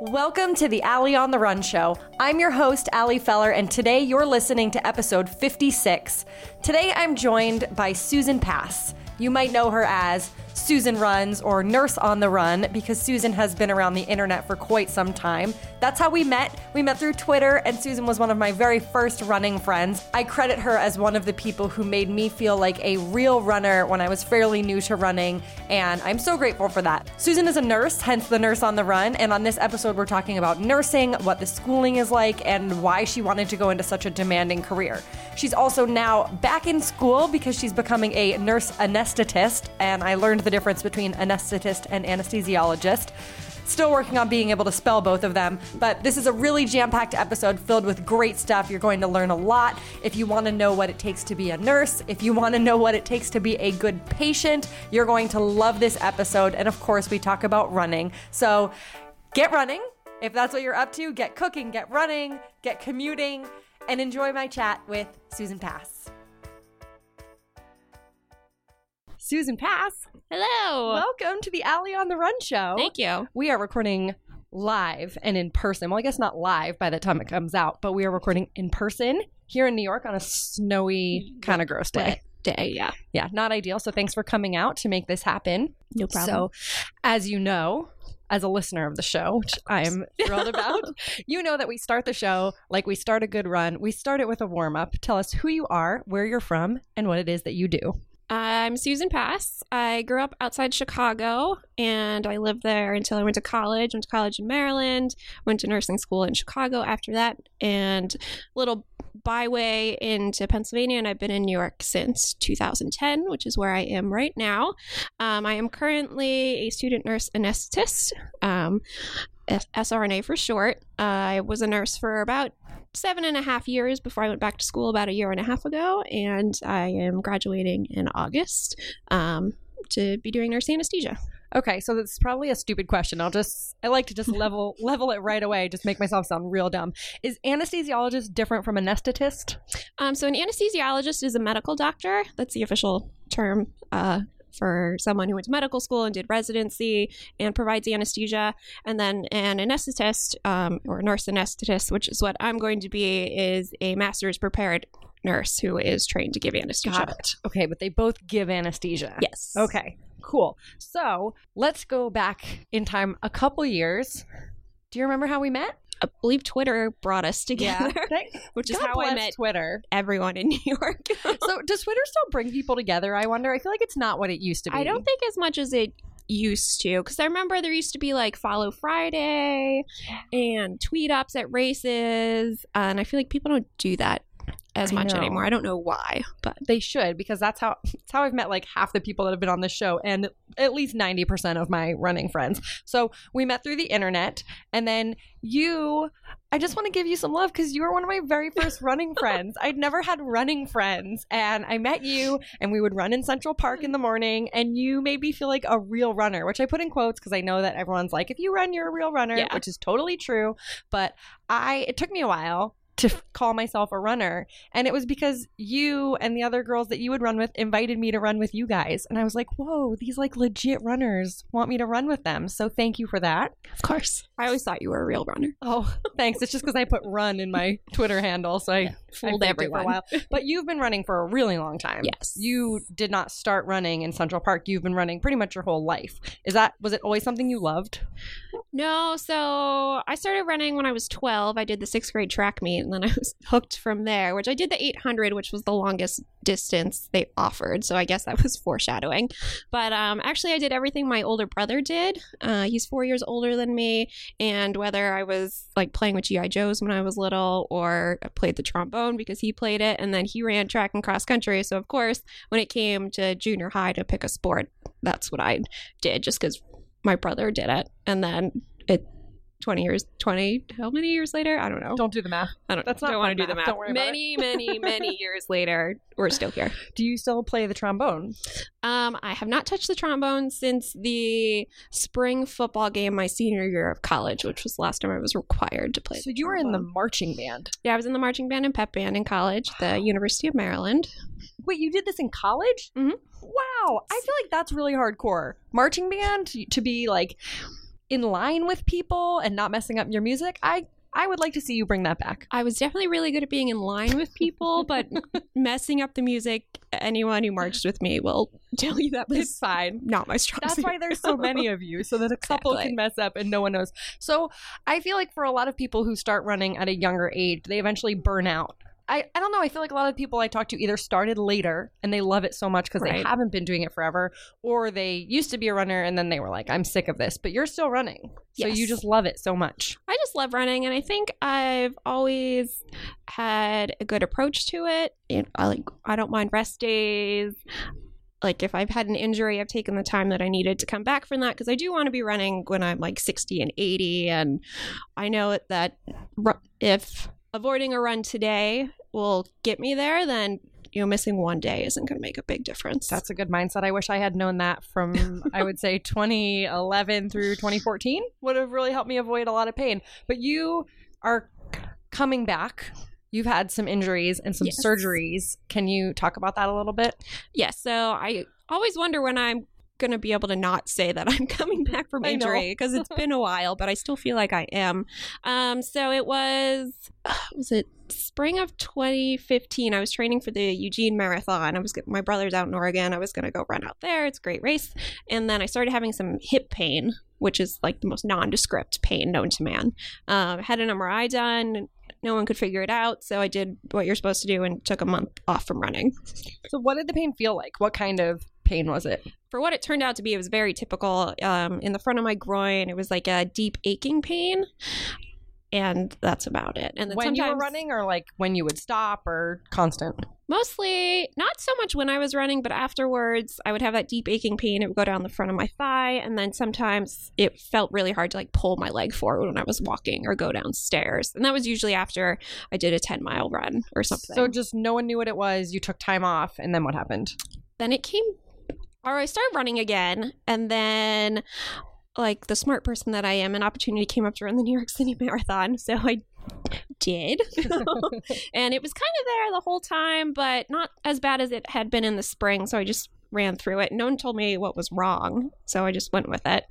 Welcome to the Allie on the Run show. I'm your host, Allie Feller, and today you're listening to episode 56. Today I'm joined by Susan Pass. You might know her as Susan Runs or Nurse on the Run because Susan has been around the internet for quite some time. That's how we met. We met through Twitter, and Susan was one of my very first running friends. I credit her as one of the people who made me feel like a real runner when I was fairly new to running, and I'm so grateful for that. Susan is a nurse, hence the Nurse on the Run, and on this episode, we're talking about nursing, what the schooling is like, and why she wanted to go into such a demanding career. She's also now back in school because she's becoming a nurse anesthetist, and I learned the difference between anesthetist and anesthesiologist. Still working on being able to spell both of them, but this is a really jam packed episode filled with great stuff. You're going to learn a lot. If you want to know what it takes to be a nurse, if you want to know what it takes to be a good patient, you're going to love this episode. And of course, we talk about running. So get running. If that's what you're up to, get cooking, get running, get commuting, and enjoy my chat with Susan Pass. Susan Pass, Hello. welcome to the Allie on the Run show. Thank you. We are recording live and in person. Well, I guess not live by the time it comes out, but we are recording in person here in New York on a snowy, mm-hmm. kind of gross day. Day, yeah. Yeah, not ideal. So thanks for coming out to make this happen. No problem. So, as you know, as a listener of the show, which I am thrilled about, you know that we start the show like we start a good run. We start it with a warm up. Tell us who you are, where you're from, and what it is that you do. I'm Susan Pass. I grew up outside Chicago and I lived there until I went to college. Went to college in Maryland, went to nursing school in Chicago after that, and a little byway into Pennsylvania. And I've been in New York since 2010, which is where I am right now. Um, I am currently a student nurse anesthetist. Um, SRNA for short. I was a nurse for about seven and a half years before I went back to school about a year and a half ago, and I am graduating in August um, to be doing nurse anesthesia. Okay, so that's probably a stupid question. I'll just I like to just level level it right away, just make myself sound real dumb. Is anesthesiologist different from anesthetist? Um, so, an anesthesiologist is a medical doctor. That's the official term. Uh, for someone who went to medical school and did residency and provides anesthesia. And then an anesthetist um, or nurse anesthetist, which is what I'm going to be, is a master's prepared nurse who is trained to give anesthesia. Got it. Okay, but they both give anesthesia. Yes. Okay, cool. So let's go back in time a couple years. Do you remember how we met? I believe Twitter brought us together, Thank- which is God how I met Twitter. everyone in New York. So does Twitter still bring people together? I wonder. I feel like it's not what it used to be. I don't think as much as it used to because I remember there used to be like Follow Friday and tweet ups at races, and I feel like people don't do that as much anymore. I don't know why, but they should because that's how that's how I've met like half the people that have been on this show and at least 90% of my running friends. So we met through the internet and then you I just want to give you some love because you were one of my very first running friends. I'd never had running friends and I met you and we would run in Central Park in the morning and you made me feel like a real runner, which I put in quotes because I know that everyone's like if you run you're a real runner, Yeah. which is totally true, but I it took me a while to call myself a runner and it was because you and the other girls that you would run with invited me to run with you guys. And I was like, whoa, these like legit runners want me to run with them. So thank you for that. of course, I always thought you were a real runner. Oh, thanks. It's just because I put run in my Twitter handle. So I I Fooled faked it for a while. But you've been running for a really long time. Yes. You did not start running in Central Park. You've been running pretty much your whole life. Is that, was it always something you loved? No, so I started running when I was 12. I did the sixth grade track meet, and then I was hooked from there, which I did the 800, which was the longest distance they offered. So I guess that was foreshadowing. But um, actually, I did everything my older brother did. Uh, he's four years older than me. And whether I was like playing with G.I. Joes when I was little or I played the trombone because he played it, and then he ran track and cross country. So, of course, when it came to junior high to pick a sport, that's what I did just because my brother did it. And then it 20 years 20 how many years later i don't know Don't do the math. i don't, that's not don't want to do the math. Don't worry about many many many years later we're still here Do you still play the trombone? um i have not touched the trombone since the spring football game my senior year of college which was the last time i was required to play So you were in the marching band. yeah i was in the marching band and pep band in college the university of maryland Wait, you did this in college? Mhm. Wow. I feel like that's really hardcore. Marching band to be like in line with people and not messing up your music, I I would like to see you bring that back. I was definitely really good at being in line with people, but messing up the music, anyone who marched with me will tell you that was It's fine. not my strong That's suit. why there's so many of you, so that a couple Exactly. can mess up and no one knows. So I feel like for a lot of people who start running at a younger age, they eventually burn out. I, I don't know. I feel like a lot of people I talk to either started later and they love it so much because they haven't been doing it forever, or they used to be a runner and then they were like, I'm sick of this. But you're still running. So you just love it so much. I just love running, and I think I've always had a good approach to it. Know, I like I don't mind rest days. Like if I've had an injury, I've taken the time that I needed to come back from that because I do want to be running when I'm like 60 and 80, and I know that if avoiding a run today will get me there, then you know missing one day isn't going to make a big difference. That's a good mindset. I wish I had known that from, I would say, 2011 through 2014 would have really helped me avoid a lot of pain. But you are coming back. You've had some injuries and some Yes. surgeries. Can you talk about that a little bit? Yeah, so I always wonder when I'm going to be able to not say that I'm coming back from injury because it's been a while, but I still feel like I am. Um, so it was, was it spring of 2015? I was training for the Eugene Marathon. I was my brother's out in Oregon. I was going to go run out there. It's a great race, and then I started having some hip pain, which is like the most nondescript pain known to man. Um, had an MRI done. No one could figure it out, so I did what you're supposed to do and took a month off from running. So, what did the pain feel like? What kind of pain was it? for what it turned out to be, it was very typical. Um, in the front of my groin, it was like a deep aching pain, and that's about it. And When you were running, or like when you would stop, or constant? mostly not so much when I was running, but afterwards, I would have that deep aching pain. It would go down the front of my thigh, and then sometimes it felt really hard to like pull my leg forward when I was walking or go downstairs. And that was usually after I did a ten mile run or something. So, just no one knew what it was. You took time off, and then what happened? then it came or I started running again and then like the smart person that I am an opportunity came up to run the New York City Marathon so I did. And it was kind of there the whole time but not as bad as it had been in the spring so I just ran through it. No one told me what was wrong so I just went with it.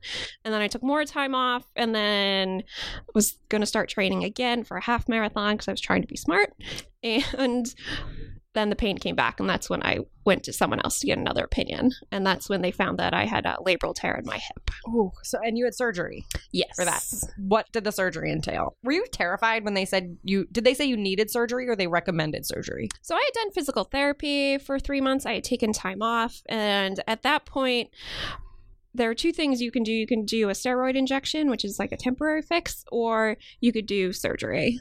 And then I took more time off and then was going to start training again for a half marathon because I was trying to be smart. And then the pain came back and that's when i went to someone else to get another opinion and that's when they found that i had a labral tear in my hip Oh, so and you had surgery yes for that. What did the surgery entail? Were you terrified when they said you? Did they say you needed surgery, or they recommended surgery? so i had done physical therapy for three months i had taken time off and at that point there are two things you can do you can do a steroid injection which is like a temporary fix or you could do surgery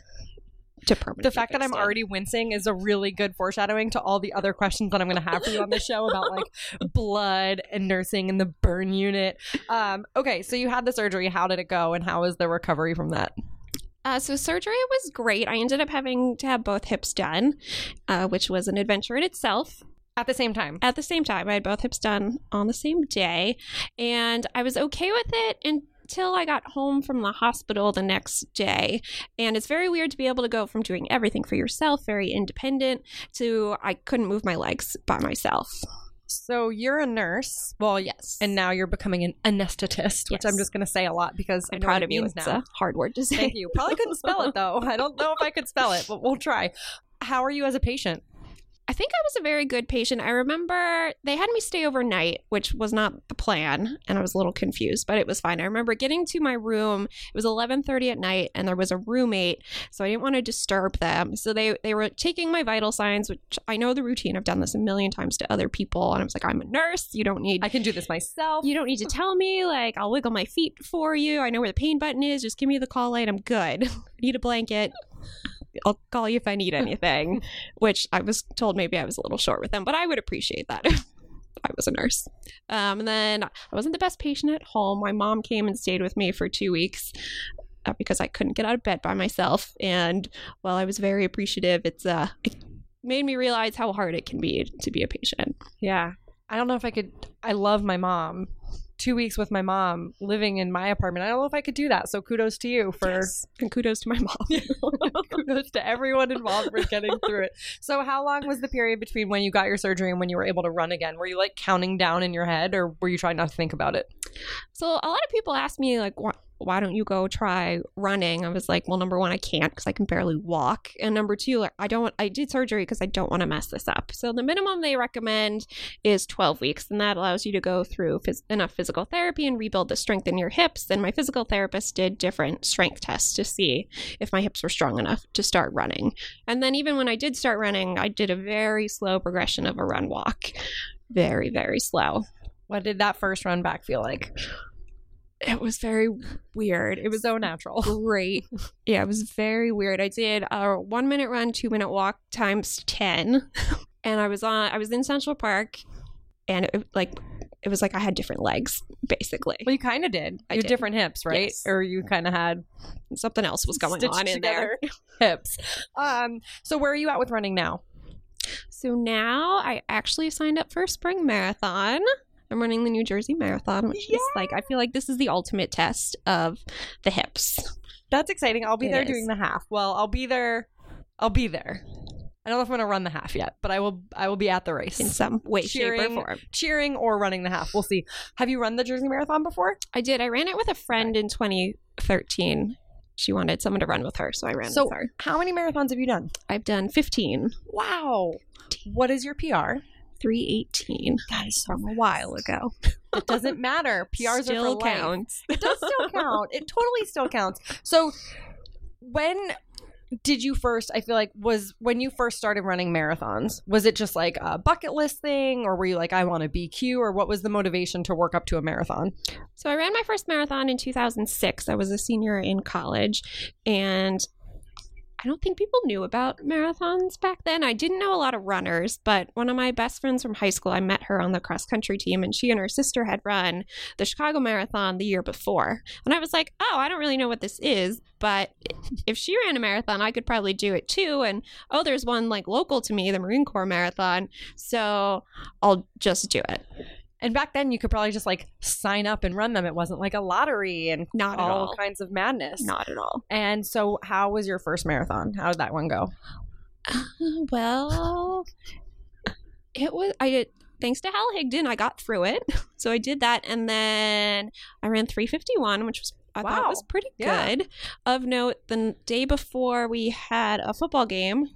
to permanently The fact that I'm it. already wincing is a really good foreshadowing to all the other questions that I'm going to have for you on the show about like blood and nursing and the burn unit. Um, okay, so you had the surgery. How did it go, and how was the recovery from that? Uh, so surgery was great. I ended up having to have both hips done, uh, which was an adventure in itself. At the same time, At the same time, I had both hips done on the same day, and I was okay with it until I got home from the hospital the next day. And it's very weird to be able to go from doing everything for yourself, very independent, to I couldn't move my legs by myself. so you're a nurse. Well, Yes, and now you're becoming an anesthetist, which Yes. I'm just going to say a lot because I I'm know proud of you. means It's now. a hard word to say. Thank you. Probably couldn't spell it though. I don't know if I could spell it, but we'll try. How are you as a patient? I think I was a very good patient. I remember they had me stay overnight, which was not the plan, and I was a little confused, but it was fine. I remember getting to my room. It was 11:30 at night, and there was a roommate, so I didn't want to disturb them. So they they were taking my vital signs, which I know the routine. I've done this a million times to other people, and I was like, I'm a nurse. You don't need I can do this myself. you don't need to tell me. Like, I'll wiggle my feet for you. I know where the pain button is. Just give me the call light. I'm good. need a blanket. I'll call you if I need anything. Which I was told maybe I was a little short with them, but I would appreciate that if I was a nurse. Um, and then I wasn't the best patient at home. My mom came and stayed with me for two weeks. Uh, because I couldn't get out of bed by myself, and while I was very appreciative, it's uh, it made me realize how hard it can be to be a patient. Yeah. I don't know if I could. I love my mom. Two weeks with my mom living in my apartment. I don't know if I could do that. So kudos to you for Yes. and kudos to my mom. kudos to everyone involved for getting through it. So how long was the period between when you got your surgery and when you were able to run again? Were you like counting down in your head or were you trying not to think about it? So a lot of people ask me like, why don't you go try running? I was like, well, number one, I can't because I can barely walk. And number two, I don't, I did surgery because I don't want to mess this up. So the minimum they recommend is 12 weeks. And that allows you to go through phys- enough physical therapy and rebuild the strength in your hips. And my physical therapist did different strength tests to see if my hips were strong enough to start running. And then even when I did start running, I did a very slow progression of a run walk. Very, very slow. What did that first run back feel like? It was very weird. It was so natural. great. Yeah, it was very weird. I did a one minute run, two minute walk times 10. And I was on, I was in Central Park and it, like, it was like I had different legs, basically. Well, you kind of did. I You did. different hips, right? Yes. Or you kind of had Something else was going on in there. hips. Um. So where are you at with running now? So now I actually signed up for a spring marathon. I'm running the New Jersey Marathon, which is like, I feel like this is the ultimate test of the hips. That's exciting. I'll be It there is. doing the half. Well, I'll be there. I'll be there. I don't know if I'm going to run the half yet, but I will. I will be at the race, in some way, shape, Cheering. or form. cheering or running the half. We'll see. Have you run the Jersey Marathon before? I did. I ran it with a friend in 2013. She wanted someone to run with her, so I ran So, with her. how many marathons have you done? I've done 15, Wow. What is your PR? 318 That is so from a while ago. It doesn't matter. PRs Still are for life. counts. It does still count. It totally still counts. So when did you first I feel like was when you first started running marathons, was it just like a bucket list thing or were you like I want to BQ or what was the motivation to work up to a marathon? So I ran my first marathon in 2006. I was a senior in college, and I don't think people knew about marathons back then. I didn't know a lot of runners, but one of my best friends from high school, I met her on the cross country team, and she and her sister had run the Chicago Marathon the year before. And I was like, oh, I don't really know what this is, but if she ran a marathon, I could probably do it too. And oh, there's one like local to me, the Marine Corps Marathon. So I'll just do it. And back then you could probably just like sign up and run them. It wasn't like a lottery and Not at all all. kinds of madness. Not at all. And so how was your first marathon? How did that one go? Uh, well, it was. I did. Thanks to Hal Higdon, I got through it. So I did that, and then I ran 351, which was I Wow. thought was pretty Yeah. good. Of note, the day before we had a football game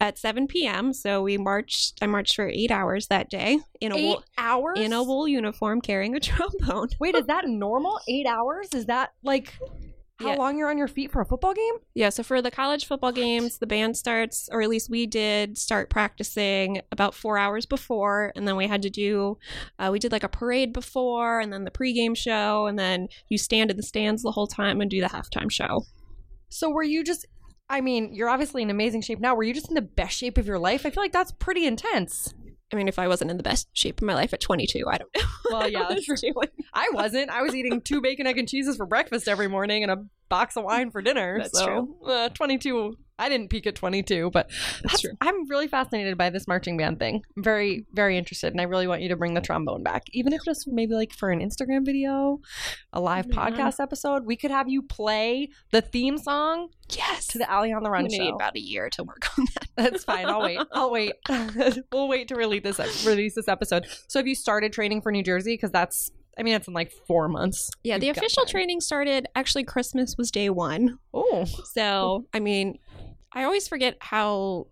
at 7 p.m. So we marched. I marched for eight hours that day in a Eight wool, hours? in a wool uniform, carrying a trombone. Wait, is that normal? Eight hours? Is that like how Yeah. long you're on your feet for a football game? Yeah, so for the college football games, the band starts, or at least we did start practicing about four hours before, and then we had to do, uh, we did like a parade before, and then the pregame show, and then you stand in the stands the whole time and do the halftime show. So were you just I mean, you're obviously in amazing shape now. Were you just in the best shape of your life? I feel like that's pretty intense. I mean, if I wasn't in the best shape of my life at 22, I don't know. Well, yeah, I that's doing. I wasn't. I was eating two bacon, egg, and cheeses for breakfast every morning and a box of wine for dinner. That's so, true. Uh, 22. I didn't peak at 22, but That's true. I'm really fascinated by this marching band thing. I'm very, very interested, and I really want you to bring the trombone back, even if just maybe like for an Instagram video, a live Yeah. podcast episode. We could have you play the theme song Yes. to the Allie on the Run gonna need show. about a year to work on that. That's fine. I'll wait. I'll wait. we'll wait to release this release this episode. So have you started training for New Jersey? Because that's, I mean, it's in like four months. Yeah, the You've got official training started actually Christmas was day one. Oh, So, I mean, I always forget how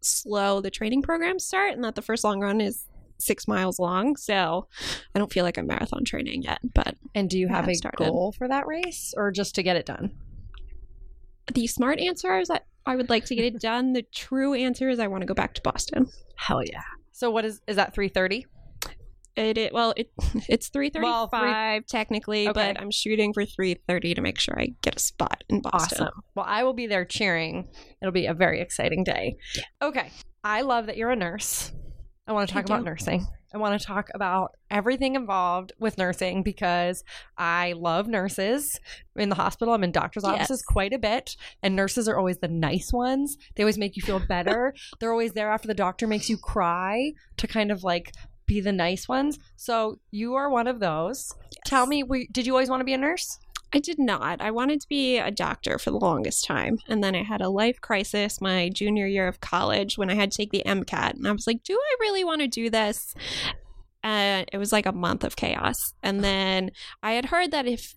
slow the training programs start and that the first long run is six miles long. So, I don't feel like I'm marathon training yet. But and do you have a started. goal for that race, or just to get it done? the smart answer is that I would like to get it done. The true answer is I want to go back to Boston. Hell yeah! So what is is that three thirty? It, it well, it it's three thirty Well, five technically, Okay. but I'm shooting for three thirty to make sure I get a spot in Boston. Awesome. Well, I will be there cheering. It'll be a very exciting day. Okay. I love that you're a nurse. I want to talk about nursing. I want to talk about everything involved with nursing because I love nurses. In the hospital, I'm in doctor's Yes. offices quite a bit, and nurses are always the nice ones. They always make you feel better. They're always there after the doctor makes you cry to kind of like be the nice ones. So you are one of those. Tell me, did you always want to be a nurse? I did not. I wanted to be a doctor for the longest time. And then I had a life crisis my junior year of college when I had to take the MCAT. And I was like, do I really want to do this? And it was like a month of chaos. And then I had heard that if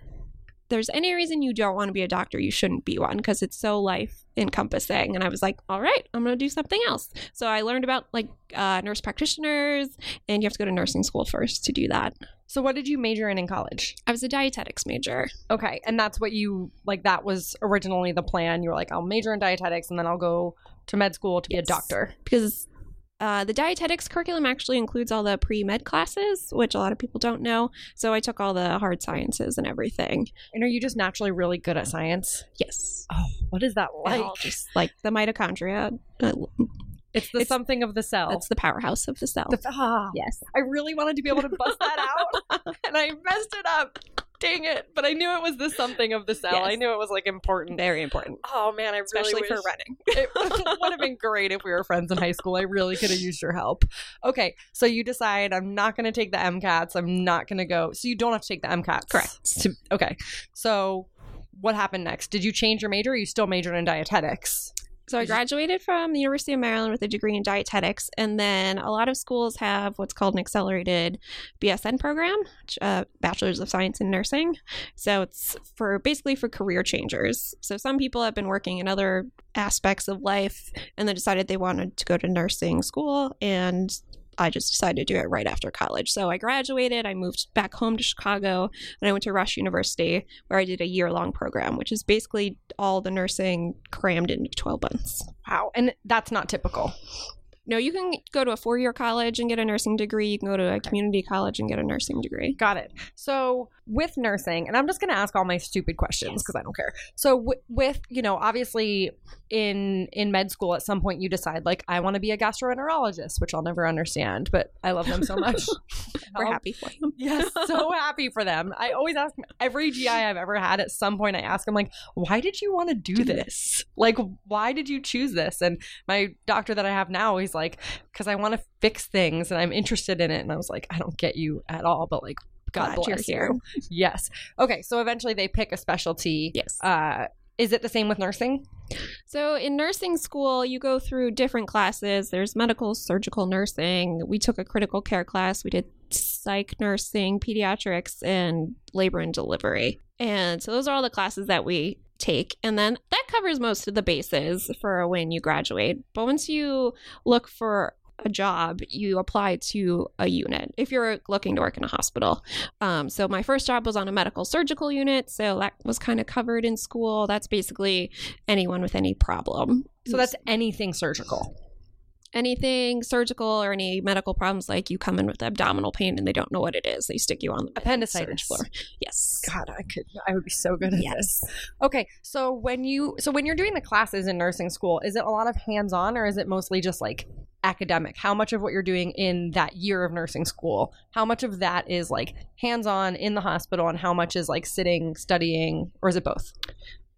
there's any reason you don't want to be a doctor, you shouldn't be one because it's so life encompassing. And I was like, all right, I'm going to do something else. So I learned about like uh, nurse practitioners, and you have to go to nursing school first to do that. So what did you major in in college? I was a dietetics major. Okay, and that's what you like. That was originally the plan. You were like, I'll major in dietetics, and then I'll go to med school to be a doctor. because uh, the dietetics curriculum actually includes all the pre med classes, which a lot of people don't know. So I took all the hard sciences and everything. And are you just naturally really good at science? Yes. Oh, what is that like? all just like the mitochondria. Uh, It's the It's- something of the cell. It's the powerhouse of the cell. The- ah, yes. I really wanted to be able to bust that out, and I messed it up. Dang it! But I knew it was the something of the cell. Yes. I knew it was like important. Very important. Oh man, I Especially really for running. it would have been great if we were friends in high school. I really could have used your help. Okay, so you decide I'm not going to take the MCATs. I'm not going to go. So you don't have to take the MCATs. Correct. To- okay, so what happened next? Did you change your major? Or you still majored in dietetics? So I graduated from the University of Maryland with a degree in dietetics, and then a lot of schools have what's called an accelerated BSN program, which, uh, Bachelor's of Science in Nursing. So it's for basically for career changers. So some people have been working in other aspects of life, and then decided they wanted to go to nursing school, and I just decided to do it right after college. So I graduated, I moved back home to Chicago, and I went to Rush University, where I did a year long program, which is basically all the nursing crammed into 12 months. Wow, and that's not typical. No, you can go to a four year college and get a nursing degree. You can go to a community college and get a nursing degree. Got it. So with nursing, and I'm just going to ask all my stupid questions Yes. because I don't care. So w- with you know, obviously in in med school, at some point you decide like I want to be a gastroenterologist, which I'll never understand, but I love them so much. We're Um, happy for them. Yes, so happy for them. I always ask every GI I've ever had at some point. I ask them like, "Why did you want to do, Do this? Like, why did you choose this?" And my doctor that I have now, he's like, "Because I want to fix things and I'm interested in it." And I was like, "I don't get you at all, but like, God Glad you're bless here. you." Yes. Okay. So eventually they pick a specialty. Yes. Uh, is it the same with nursing? So in nursing school, you go through different classes. There's medical, surgical nursing. We took a critical care class. We did psych nursing, pediatrics, and labor and delivery. And so those are all the classes that we take. And then that covers most of the bases for when you graduate. But once you look for a job, you apply to a unit if you're looking to work in a hospital. Um, so my first job was on a medical surgical unit, so that was kind of covered in school. That's basically anyone with any problem. So that's anything surgical. Anything surgical or any medical problems, like you come in with abdominal pain and they don't know what it is. They stick you on the Appendicitis. floor. Yes. God, I could. I would be so good at Yes. this. Okay, so when you so when you're doing the classes in nursing school, is it a lot of hands-on or is it mostly just like academic? How much of what you're doing in that year of nursing school, how much of that is like hands-on in the hospital, and how much is like sitting studying, or is it both?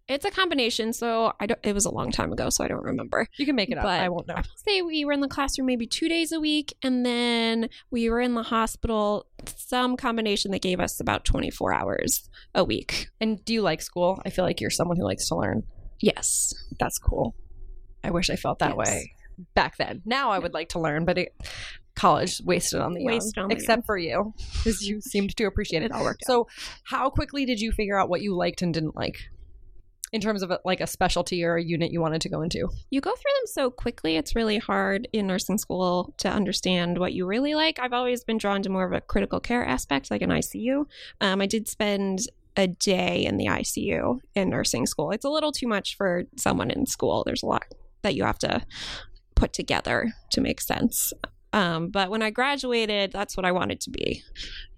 It's a combination. So I don't. It was a long time ago, so I don't remember. You can make it up. But I won't know. I will say we were in the classroom maybe two days a week, and then we were in the hospital. Some combination that gave us about twenty four hours a week. And do you like school? I feel like you're someone who likes to learn. Yes. That's cool. I wish I felt that Yes. way back then. Now I would like to learn, but it, college wasted on the young, Wasted on the except for you, because you seemed to appreciate it. It all worked out. So, how quickly did you figure out what you liked and didn't like, in terms of a, like a specialty or a unit you wanted to go into? You go through them so quickly, it's really hard in nursing school to understand what you really like. I've always been drawn to more of a critical care aspect, like an ICU. Um, I did spend a day in the ICU in nursing school. It's a little too much for someone in school. There's a lot that you have to put together to make sense. Um, but when I graduated, that's what I wanted to be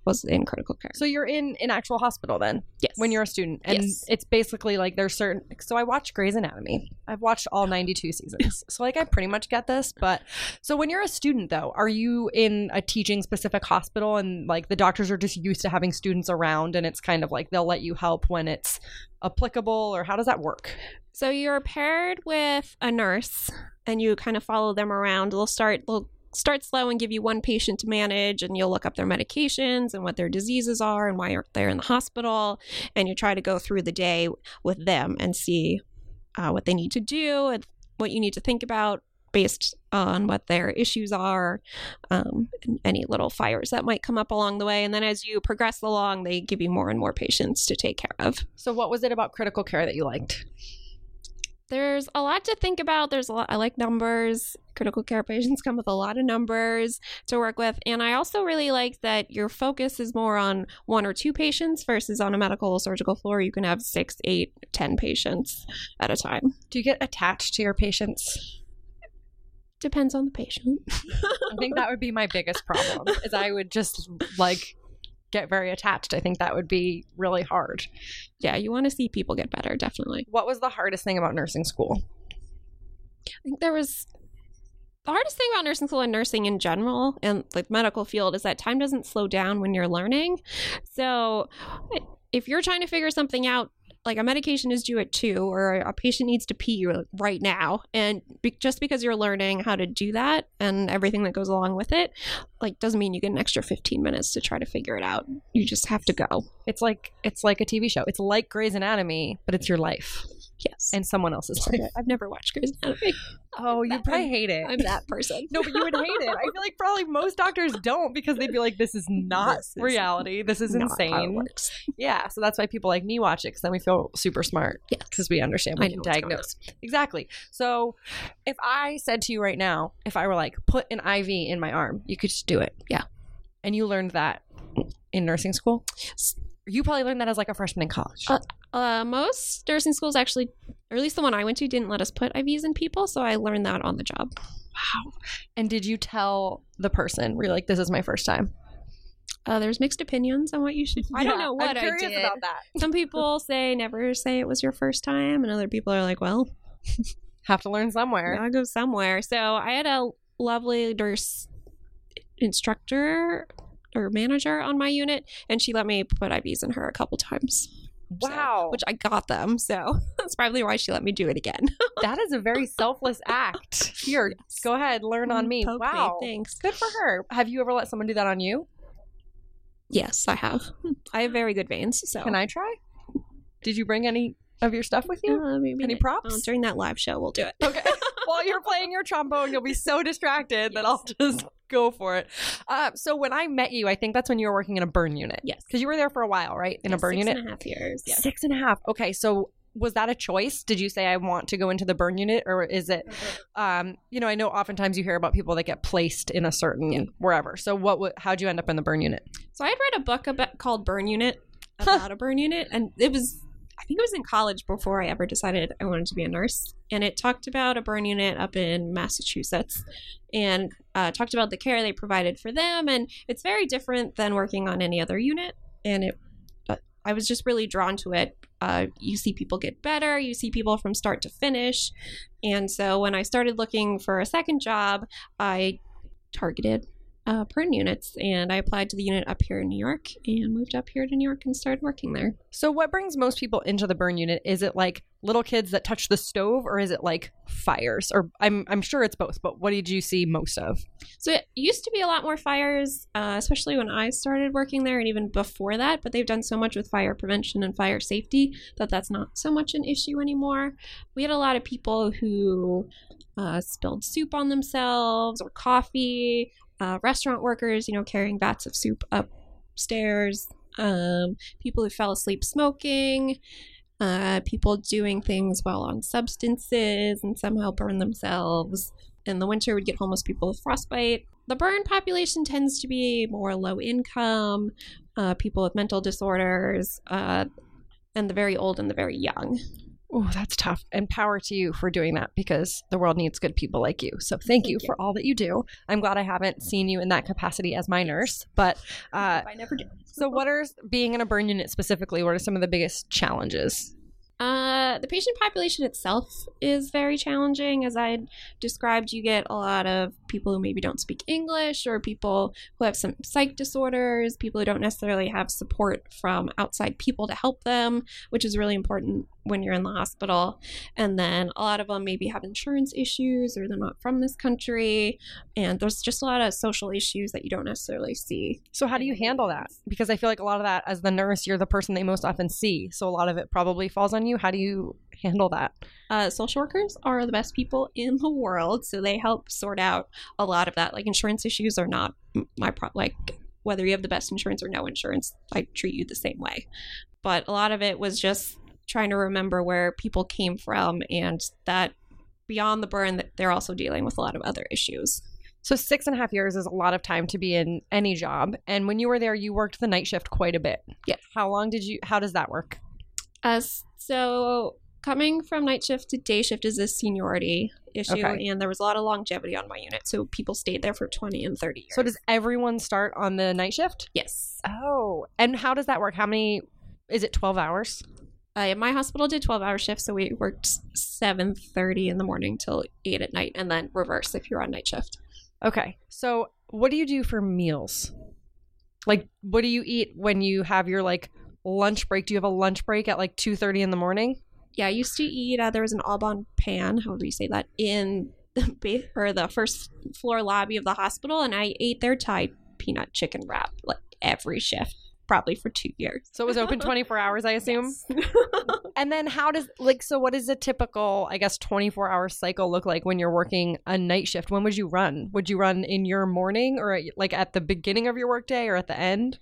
was in critical care. So you're in an actual hospital then Yes. when you're a student, and Yes. it's basically like there's certain. So I watched Grey's Anatomy. I've watched all 92 seasons, so like I pretty much get this. But so when you're a student though, are you in a teaching specific hospital, and like the doctors are just used to having students around, and it's kind of like they'll let you help when it's applicable, or how does that work? So you're paired with a nurse and you kind of follow them around. They'll start they'll start slow and give you one patient to manage and you'll look up their medications and what their diseases are and why they're in the hospital and you try to go through the day with them and see uh, what they need to do and what you need to think about based on what their issues are, um, and any little fires that might come up along the way. And then as you progress along, they give you more and more patients to take care of. So, what was it about critical care that you liked? There's a lot to think about. There's a lot. I like numbers. Critical care patients come with a lot of numbers to work with, and I also really like that your focus is more on one or two patients versus on a medical or surgical floor. You can have six, eight, ten patients at a time. Do you get attached to your patients? Depends on the patient. I think that would be my biggest problem. Is I would just like get very attached. I think that would be really hard. yeah, you want to see people get better, definitely. What was the hardest thing about nursing school? I think there was the hardest thing about nursing school and nursing in general and like medical field is that time doesn't slow down when you're learning. So if you're trying to figure something out like a medication is due at two or a patient needs to pee right now and be- just because you're learning how to do that and everything that goes along with it like doesn't mean you get an extra 15 minutes to try to figure it out you just have to go It's like it's like a TV show. It's like Grey's Anatomy, but it's your life yes and someone else's life. i've never watched Grey's Anatomy. Oh, you probably hate it. i'm that person no, but you would hate it. I feel like probably most doctors don't because they'd be like, "This is not This is reality. This is how it insane." Yeah, so that's why people like me watch it because then we feel super smart Yes. because we understand we I can diagnose exactly. So, if I said to you right now, if I were like, put an IV in my arm, you could just do it. Yeah. and you learned that in nursing school. You probably learned that as like a freshman in college. Uh, Uh, most nursing schools actually, or at least the one I went to, didn't let us put IVs in people, so I learned that on the job. wow. And did you tell the person? Were you like, "This is my first time"? Uh, there's mixed opinions on what you should. Do. I don't know what I'm I curious did. about that. Some people say never say it was your first time, and other people are like, well, Have to learn somewhere. gotta go somewhere. So I had a lovely nurse instructor or manager on my unit, and she let me put IVs in her a couple times. So- Wow, which I got them, so that's probably why she let me do it again. that is a very selfless act. Here, go ahead, learn on me. Poke me, Wow, thanks. good for her. Have you ever let someone do that on you? Yes, I have. Hmm, I have very good veins, so Can I try? Did you bring any of your stuff with you? Uh, Any props? oh, during that live show, we'll do it. Okay. While you're playing your trombone, you'll be so distracted that I'll just go for it. Uh, so when I met you, I think that's when you were working in a burn unit. Yes. Because you were there for a while, right? In a burn six unit? and a half years. Yes. Six and a half. Okay. So was that a choice? Did you say I want to go into the burn unit, or is it? Um, you know, I know oftentimes you hear about people that get placed in a certain wherever. So what? would how'd you end up in the burn unit? So I had read a book about called Burn Unit about a burn unit, and it was I think it was in college before I ever decided I wanted to be a nurse, and it talked about a burn unit up in Massachusetts, and uh, talked about the care they provided for them, and it's very different than working on any other unit, and it. uh, I was just really drawn to it. Uh, you see people get better. You see people from start to finish, and so when I started looking for a second job, I targeted uh, burn units, and I applied to the unit up here in New York and moved up here to New York and started working there. So what brings most people into the burn unit? Is it like little kids that touch the stove, or is it like fires? Or I'm I'm sure it's both. But what did you see most of? So it used to be a lot more fires, uh, especially when I started working there, and even before that. But they've done so much with fire prevention and fire safety that that's not so much an issue anymore. We had a lot of people who uh, spilled soup on themselves or coffee. Uh, restaurant workers, you know, carrying vats of soup upstairs. Um, people who fell asleep smoking. Uh, people doing things while on substances and somehow burn themselves in the winter would get homeless people with frostbite. The burn population tends to be more low income, uh, people with mental disorders, uh, and the very old and the very young. Oh, that's tough. And power to you for doing that because the world needs good people like you. So thank, you, Thank you. for all that you do. I'm glad I haven't seen you in that capacity as my nurse. But uh, I never did. so, what are being in a burn unit specifically? What are some of the biggest challenges? Uh, the patient population itself is very challenging. As I described, you get a lot of people who maybe don't speak English or people who have some psych disorders, people who don't necessarily have support from outside people to help them, which is really important when you're in the hospital. And then a lot of them maybe have insurance issues or they're not from this country. And there's just a lot of social issues that you don't necessarily see. So, how do you handle that? Because I feel like a lot of that, as the nurse, you're the person they most often see. So, a lot of it probably falls on you. How do you handle that? Uh, social workers are the best people in the world, so they help sort out a lot of that. Like insurance issues are not my pro. Like whether you have the best insurance or no insurance, I treat you the same way. But a lot of it was just trying to remember where people came from and that beyond the burn that they're also dealing with a lot of other issues. So six and a half years is a lot of time to be in any job. And when you were there, you worked the night shift quite a bit. Yeah. How long did you? How does that work? Uh, so coming from night shift to day shift is a seniority issue, Okay. and there was a lot of longevity on my unit, so people stayed there for twenty and thirty years. So does everyone start on the night shift? yes. Oh. And how does that work? How many? Is it twelve hours? Uh, my hospital did 12 hour shifts so we worked 7.30 in the morning till 8 at night and then reverse if you're on night shift Okay. So what do you do for meals? Like, what do you eat when you have your like lunch break? Do you have a lunch break at like two thirty in the morning? Yeah i used to eat uh, there was an Aubon pan however you say that in the ba- or the first floor lobby of the hospital and i ate their thai peanut chicken wrap like every shift probably for two years So it was open twenty four hours, I assume. Yes. And then how does like so what does a typical I guess 24 hour cycle look like when you're working a night shift? When would you run? Would you run in your morning or like at the beginning of your workday or at the end?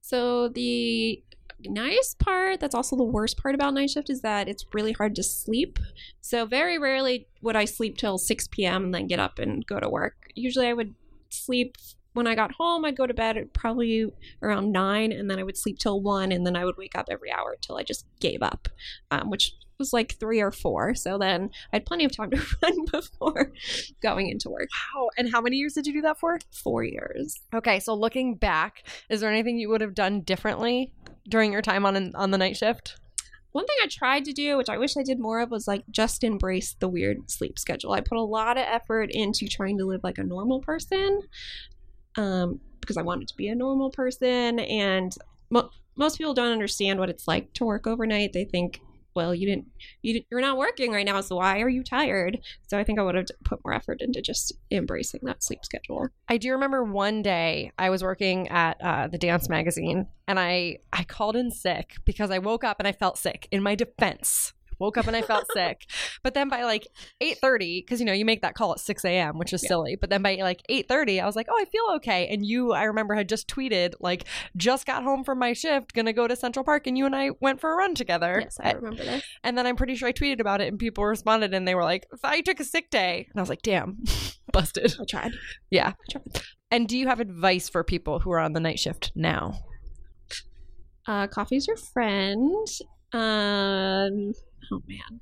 So the nice part, that's also the worst part about night shift, is that it's really hard to sleep. So very rarely would I sleep till 6 p.m. and then get up and go to work. Usually I would sleep when I got home. I'd go to bed at probably around 9 and then I would sleep till 1 and then I would wake up every hour till I just gave up, um, which was like 3 or 4. So then I had plenty of time to run before going into work. Wow. And how many years did you do that for? 4 years. Okay, so looking back, is there anything you would have done differently during your time on on the night shift? One thing I tried to do, which I wish I did more of, was like just embrace the weird sleep schedule. I put a lot of effort into trying to live like a normal person um, because I wanted to be a normal person. And mo- most people don't understand what it's like to work overnight. They think, well, you didn't, you you're not working right now, so why are you tired? So I think I would have put more effort into just embracing that sleep schedule. I do remember one day I was working at uh, the dance magazine and I I called in sick because I woke up and I felt sick. In my defense, woke up and I felt sick. But then by like eight thirty, because you know you make that call at six a.m., which is Yeah. silly. But then by like eight thirty, I was like, oh, I feel okay. And you, I remember, had just tweeted like, just got home from my shift, gonna go to Central Park, and you and I went for a run together. Yes, I remember this. And then I'm pretty sure I tweeted about it, and people responded, and they were like, "Thought you took a sick day," and I was like, "Damn, busted." I tried. Yeah. I tried. And do you have advice for people who are on the night shift now? Uh, coffee's your friend. Um, oh man.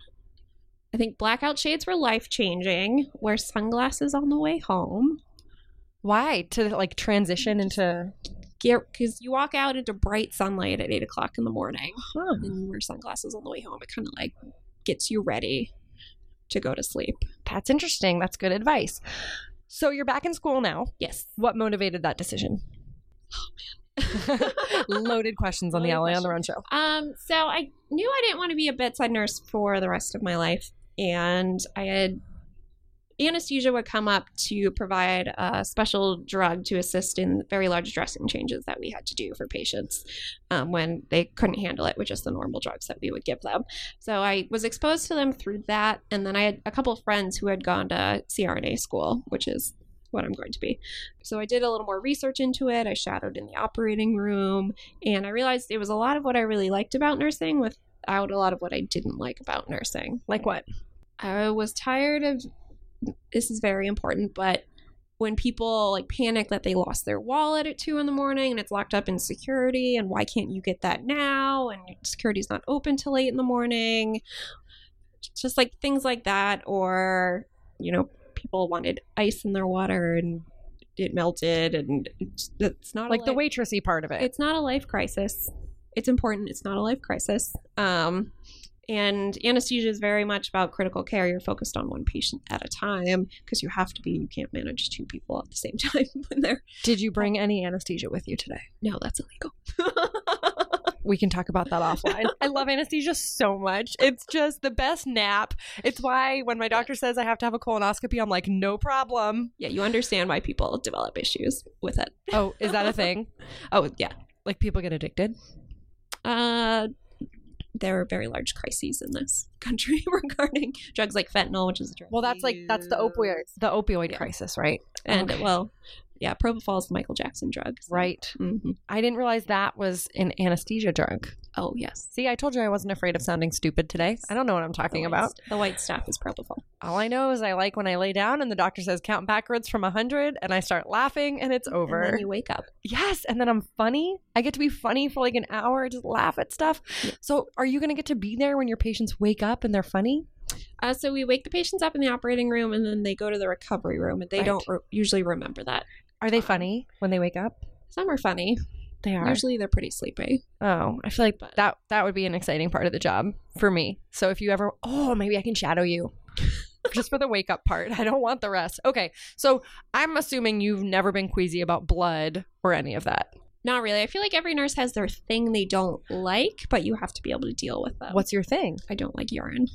I think blackout shades were life changing. Wear sunglasses on the way home. Why to like transition into? Get because you walk out into bright sunlight at eight o'clock in the morning, and you wear sunglasses on the way home. It kind of like gets you ready to go to sleep. That's interesting. That's good advice. So you're back in school now. Yes. What motivated that decision? Oh, Loaded questions on the Loaded Allie on the Run show. Um, so I knew I didn't want to be a bedside nurse for the rest of my life, and I had anesthesia would come up to provide a special drug to assist in very large dressing changes that we had to do for patients um, when they couldn't handle it with just the normal drugs that we would give them. So I was exposed to them through that, and then I had a couple of friends who had gone to CRNA school, which is what I'm going to be. So I did a little more research into it. I shadowed in the operating room, and I realized it was a lot of what I really liked about nursing without a lot of what I didn't like about nursing. Like what? I was tired of this is very important, but when people like panic that they lost their wallet at two in the morning and it's locked up in security, and why can't you get that now? And security's not open till late in the morning. Just like things like that, or you know, people wanted ice in their water and it melted, and it's, it's not a Like the waitressy part of it. it's not a life crisis. It's important. It's not a life crisis. Um, and anesthesia is very much about critical care. You're focused on one patient at a time because you have to be. You can't manage two people at the same time when they're. Did you bring any anesthesia with you today? No, that's illegal. We can talk about that offline. I love anesthesia so much. It's just the best nap. It's why when my doctor says I have to have a colonoscopy, I'm like, no problem. yeah, you understand why people develop issues with it. Oh, is that a thing? Oh, yeah. Like people get addicted? Uh, there are very large crises in this country regarding drugs like fentanyl, which is a drug. Well, that's like that's the opioid the opioid Yeah. crisis, right? and Okay. well, yeah, propofol is the Michael Jackson drug. so- Right. Mhm. I didn't realize that was an anesthesia drug. Oh yes. See, I told you I wasn't afraid of sounding stupid today. I don't know what I'm talking The about. st- the white stuff is propofol. All I know is I like when I lay down and the doctor says count backwards from 100 and I start laughing and it's over. And then you wake up. yes, and then I'm funny. I get to be funny for like an hour, just laugh at stuff. So, are you going to get to be there when your patients wake up and they're funny? Uh, so we wake the patients up in the operating room, and then they go to the recovery room, and they Right. don't re- usually remember that. Are they funny when they wake up? Some are funny. They are. Usually they're pretty sleepy. Oh, I feel like But- that that would be an exciting part of the job for me. So if you ever, oh, maybe I can shadow you. Just for the wake up part. I don't want the rest. Okay. So I'm assuming you've never been queasy about blood or any of that. Not really. I feel like every nurse has their thing they don't like, but you have to be able to deal with them. What's your thing? I don't like urine.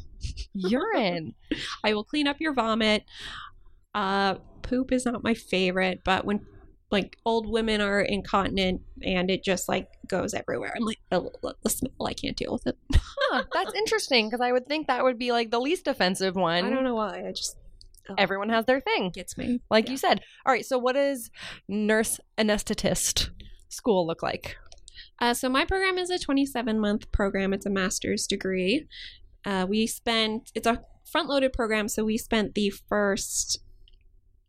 Urine. I will clean up your vomit. Uh, poop is not my favorite, but when like old women are incontinent and it just like goes everywhere, I'm like, oh, the smell, I can't deal with it. Huh, that's interesting because I would think that would be like the least offensive one. I don't know why. I just oh, Everyone has their thing, gets me. like Yeah. you said. All right. So what does nurse anesthetist school look like? Uh, so my program is a 27 month program. It's a master's degree. Uh, we spent it's a front loaded program, so we spent the first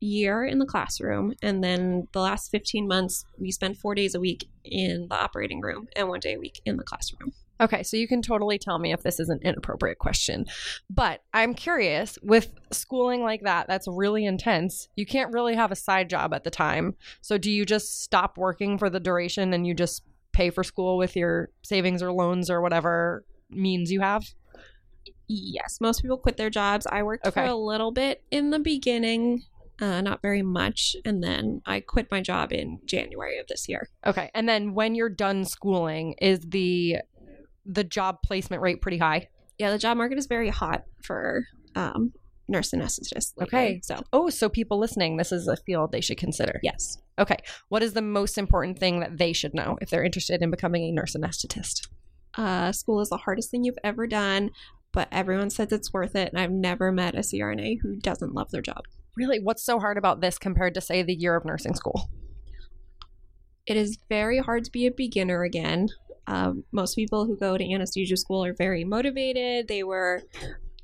year in the classroom, and then the last 15 months we spend four days a week in the operating room and one day a week in the classroom. Okay, so you can totally tell me if this is an inappropriate question. But I'm curious with schooling like that, that's really intense. You can't really have a side job at the time. So do you just stop working for the duration and you just pay for school with your savings or loans or whatever means you have? Yes, most people quit their jobs. I worked for a little bit in the beginning, uh, not very much, and then I quit my job in January of this year. Okay. And then when you're done schooling, is the the job placement rate pretty high? Yeah, the job market is very hot for um, nurse anesthetists. lately, Okay. so Oh, so people listening, this is a field they should consider. yes. Okay. What is the most important thing that they should know if they're interested in becoming a nurse anesthetist? Uh, school is the hardest thing you've ever done, but everyone says it's worth it. And I've never met a CRNA who doesn't love their job. Really, what's so hard about this compared to, say, the year of nursing school? It is very hard to be a beginner again. Um, most people who go to anesthesia school are very motivated. They were,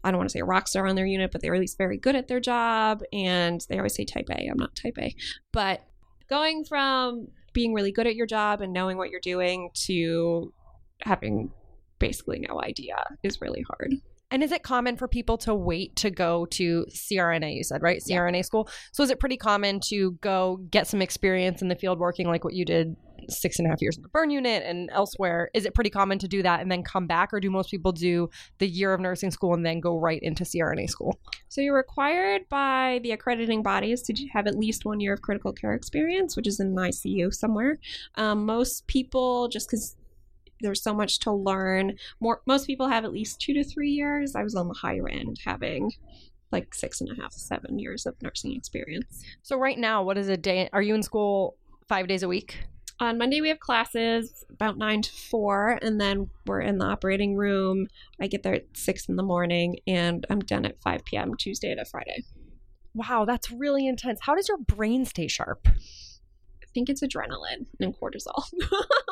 I don't want to say a rock star on their unit, but they were at least very good at their job. And they always say type A. I'm not type A. But going from being really good at your job and knowing what you're doing to having basically no idea is really hard. And is it common for people to wait to go to CRNA? You said, right? Yeah. CRNA school. So is it pretty common to go get some experience in the field working like what you did six and a half years in the burn unit and elsewhere? Is it pretty common to do that and then come back? Or do most people do the year of nursing school and then go right into CRNA school? So you're required by the accrediting bodies to have at least one year of critical care experience, which is in an ICU somewhere. Um, most people, just because there's so much to learn, more most people have at least two to three years. I was on the higher end, having like six and a half, seven years of nursing experience. So right now, what is a day? Are you in school five days a week? On Monday, we have classes about nine to four, and then we're in the operating room. I get there at six in the morning, and I'm done at 5 p.m. Tuesday to Friday. Wow, that's really intense. How does your brain stay sharp? I think it's adrenaline and cortisol.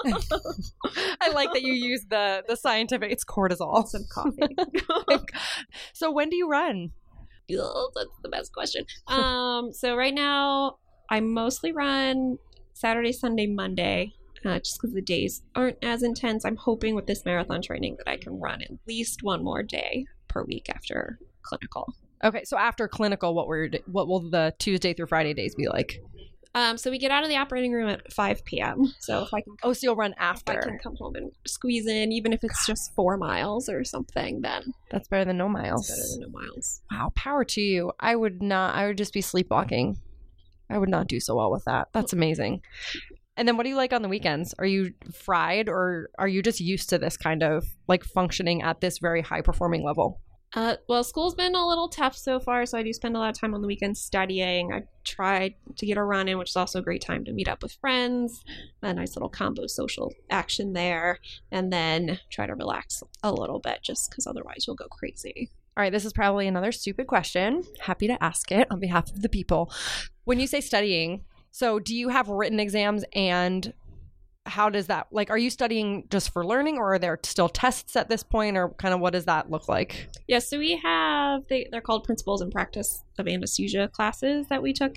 I like that you use the the scientific. It's cortisol. Some coffee. so when do you run? Ugh, that's the best question. Um, so right now I mostly run Saturday, Sunday, Monday, uh, just because the days aren't as intense. I'm hoping with this marathon training that I can run at least one more day per week after clinical. Okay, so after clinical, what were what will the Tuesday through Friday days be like? Um, so we get out of the operating room at 5 p.m. So if I can, Oh, so you'll run if I can come home and squeeze in, even if it's just four miles or something, then That's better than no miles. better than no miles. Wow, power to you. I would not. I would just be sleepwalking. I would not do so well with that. That's amazing. And then what do you like on the weekends? Are you fried or are you just used to this kind of like functioning at this very high performing level? Uh, well, school's been a little tough so far, so I do spend a lot of time on the weekends studying. I try to get a run in, which is also a great time to meet up with friends, a nice little combo social action there, and then try to relax a little bit just because otherwise you'll go crazy. All right, this is probably another stupid question. Happy to ask it on behalf of the people. When you say studying, so do you have written exams and how does that like are you studying just for learning or are there still tests at this point or kind of what does that look like? Yeah so we have they, they're called principles and practice of anesthesia classes that we took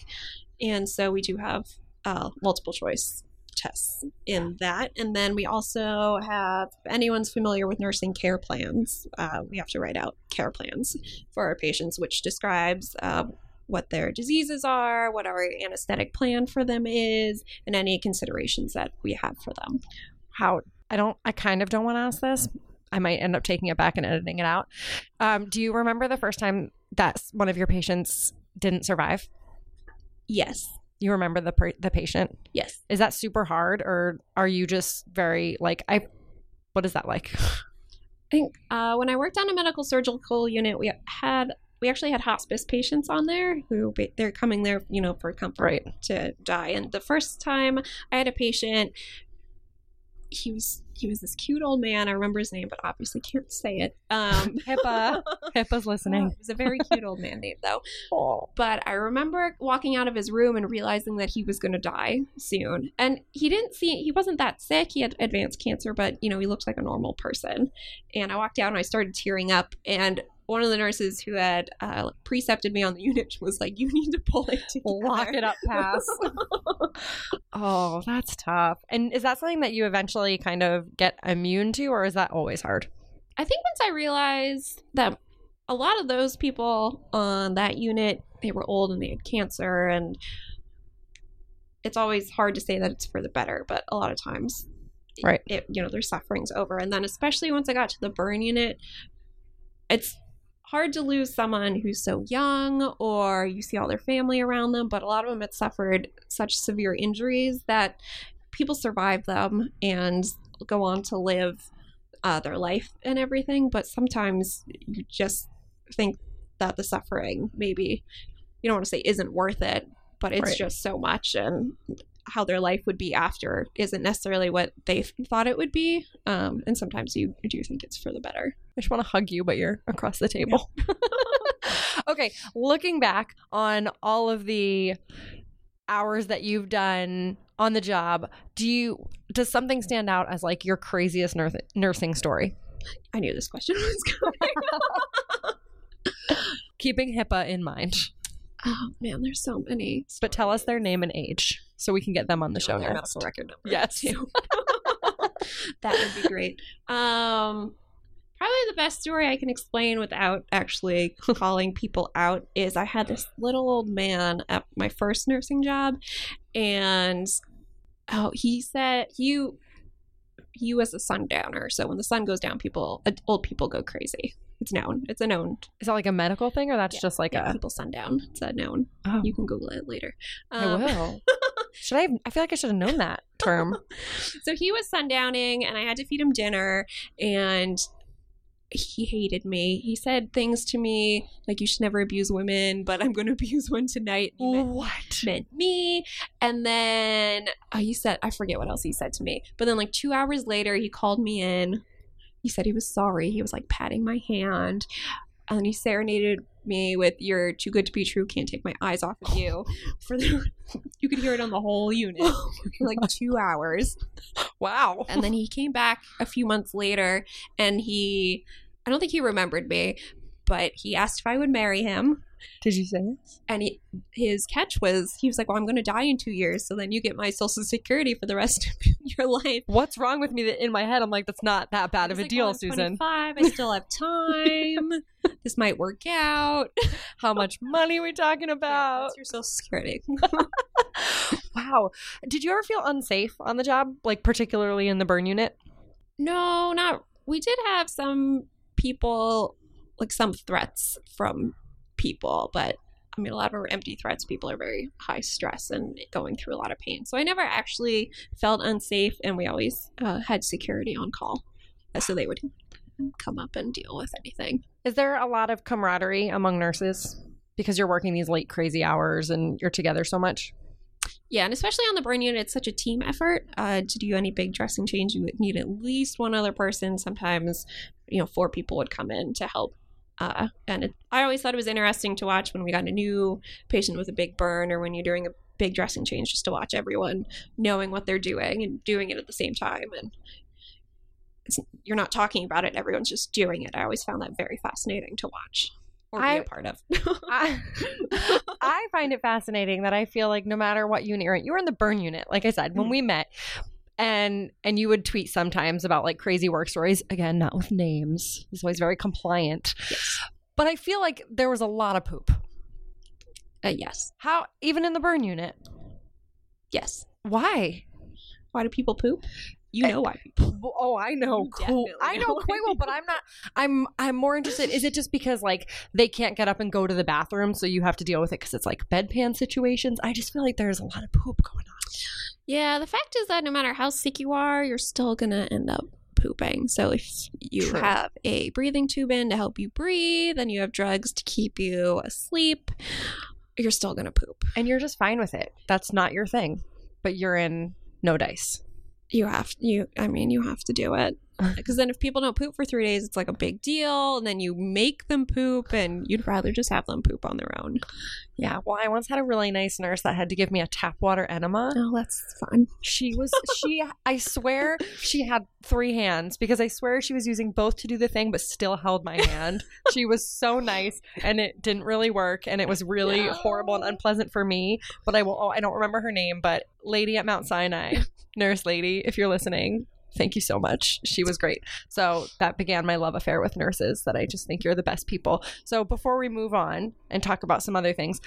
and so we do have uh, multiple choice tests in that and then we also have if anyone's familiar with nursing care plans uh, we have to write out care plans for our patients which describes uh, what their diseases are, what our anesthetic plan for them is, and any considerations that we have for them. How I don't, I kind of don't want to ask this. I might end up taking it back and editing it out. Um, do you remember the first time that one of your patients didn't survive? Yes. You remember the the patient? Yes. Is that super hard, or are you just very like I? What is that like? I think uh, when I worked on a medical surgical unit, we had we actually had hospice patients on there who they're coming there, you know, for comfort right. to die. And the first time I had a patient, he was he was this cute old man. I remember his name, but obviously can't say it. Um, HIPAA, HIPAA's listening. He was a very cute old man name, though. Oh. But I remember walking out of his room and realizing that he was going to die soon. And he didn't see he wasn't that sick. He had advanced cancer, but you know he looked like a normal person. And I walked out and I started tearing up and one of the nurses who had uh, precepted me on the unit was like, "You need to pull it together. Lock it up, pass." oh, that's tough. And is that something that you eventually kind of get immune to, or is that always hard? I think once I realized that a lot of those people on that unit they were old and they had cancer, and it's always hard to say that it's for the better, but a lot of times right it, you know their suffering's over and then especially once i got to the burn unit it's hard to lose someone who's so young or you see all their family around them, but a lot of them had suffered such severe injuries that people survive them and go on to live uh, their life and everything. But sometimes you just think that the suffering maybe you don't want to say isn't worth it, but it's right. just so much and how their life would be after isn't necessarily what they thought it would be. Um, and sometimes you do think it's for the better. I just want to hug you, but you're across the table. Yeah. okay, looking back on all of the hours that you've done on the job, do you does something stand out as like your craziest nur- nursing story? I knew this question was coming. Keeping HIPAA in mind. Oh man, there's so many. But tell us their name and age so we can get them on the show. Their medical record number. Yes, that would be great. Um, probably the best story I can explain without actually calling people out is I had this little old man at my first nursing job, and oh, he said you he was a sundowner. So when the sun goes down, people old people go crazy. It's known. It's a known. Is that like a medical thing, or that's yeah, just like yeah, a people sundown? It's a known. Oh. You can Google it later. Um, I will. should I? Have, I feel like I should have known that term. so he was sundowning, and I had to feed him dinner, and he hated me. He said things to me like, "You should never abuse women," but I'm going to abuse one tonight. Meant, what meant me? And then uh, he said, I forget what else he said to me. But then, like two hours later, he called me in he said he was sorry. He was like patting my hand. And he serenaded me with "You're too good to be true. Can't take my eyes off of you." For the, you could hear it on the whole unit oh for like two hours. Wow! And then he came back a few months later, and he, I don't think he remembered me, but he asked if I would marry him. Did you say it? And he, his catch was, he was like, "Well, I'm going to die in two years, so then you get my social security for the rest of your life." What's wrong with me? That in my head, I'm like, "That's not that bad of a like, deal, well, Susan." Five, I still have time. this might work out. How much money are we talking about? Yeah, your social security. wow. Did you ever feel unsafe on the job, like particularly in the burn unit? No, not. We did have some people, like some threats from people, but I mean, a lot of our empty threats, people are very high stress and going through a lot of pain. So I never actually felt unsafe, and we always uh, had security on call, uh, so they would come up and deal with anything. Is there a lot of camaraderie among nurses because you're working these late crazy hours and you're together so much? Yeah, and especially on the burn unit, it's such a team effort. Uh, to do any big dressing change, you would need at least one other person. Sometimes, you know, four people would come in to help. Uh, and it, I always thought it was interesting to watch when we got a new patient with a big burn or when you're doing a big dressing change, just to watch everyone knowing what they're doing and doing it at the same time. And it's, you're not talking about it; everyone's just doing it. I always found that very fascinating to watch or be I- a part of. I, I find it fascinating that I feel like no matter what unit you're in, you're in the burn unit, like I said, when we met. And and you would tweet sometimes about like crazy work stories. Again, not with names. He's always very compliant. But I feel like there was a lot of poop. uh, yes, How even in the burn unit. yes. Why? Why do people poop? You I- know why people. Oh, I know. Cool. I know know quite well, but I'm not. I'm. I'm more interested. Is it just because like they can't get up and go to the bathroom, so you have to deal with it because it's like bedpan situations? I just feel like there's a lot of poop going on. Yeah, the fact is that no matter how sick you are, you're still gonna end up pooping. So if you True. have a breathing tube in to help you breathe, and you have drugs to keep you asleep, you're still gonna poop. and you're just fine with it. That's not your thing, but you're in no dice. You have you. I mean, you have to do it because then if people don't poop for three days, it's like a big deal, and then you make them poop, and you'd rather just have them poop on their own. Yeah. Well, I once had a really nice nurse that had to give me a tap water enema. Oh, that's fun. She was she. I swear she had three hands because I swear she was using both to do the thing, but still held my hand. she was so nice, and it didn't really work, and it was really No. horrible and unpleasant for me. But I will. Oh, I don't remember her name, but lady at Mount Sinai, nurse lady, if you're listening. Thank you so much. She was great. So that began my love affair with nurses that I just think you're the best people. So before we move on and talk about some other things,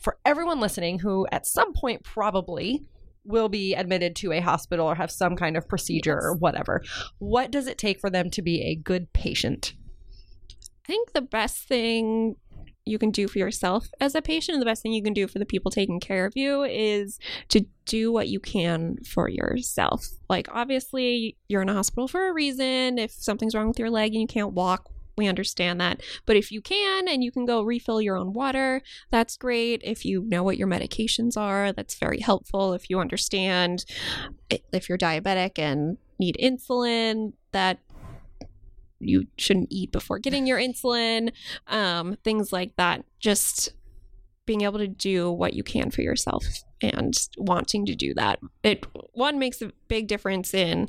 for everyone listening who at some point probably will be admitted to a hospital or have some kind of procedure or whatever, what does it take for them to be a good patient? I think the best thing you can do for yourself as a patient and the best thing you can do for the people taking care of you is to do what you can for yourself. Like, obviously, you're in a hospital for a reason. If something's wrong with your leg and you can't walk, we understand that. But if you can and you can go refill your own water, that's great. If you know what your medications are, that's very helpful. If you understand eh, if you're diabetic and need insulin, that you shouldn't eat before getting your insulin, um, things like that. Just being able to do what you can for yourself and wanting to do that. It one makes a big difference in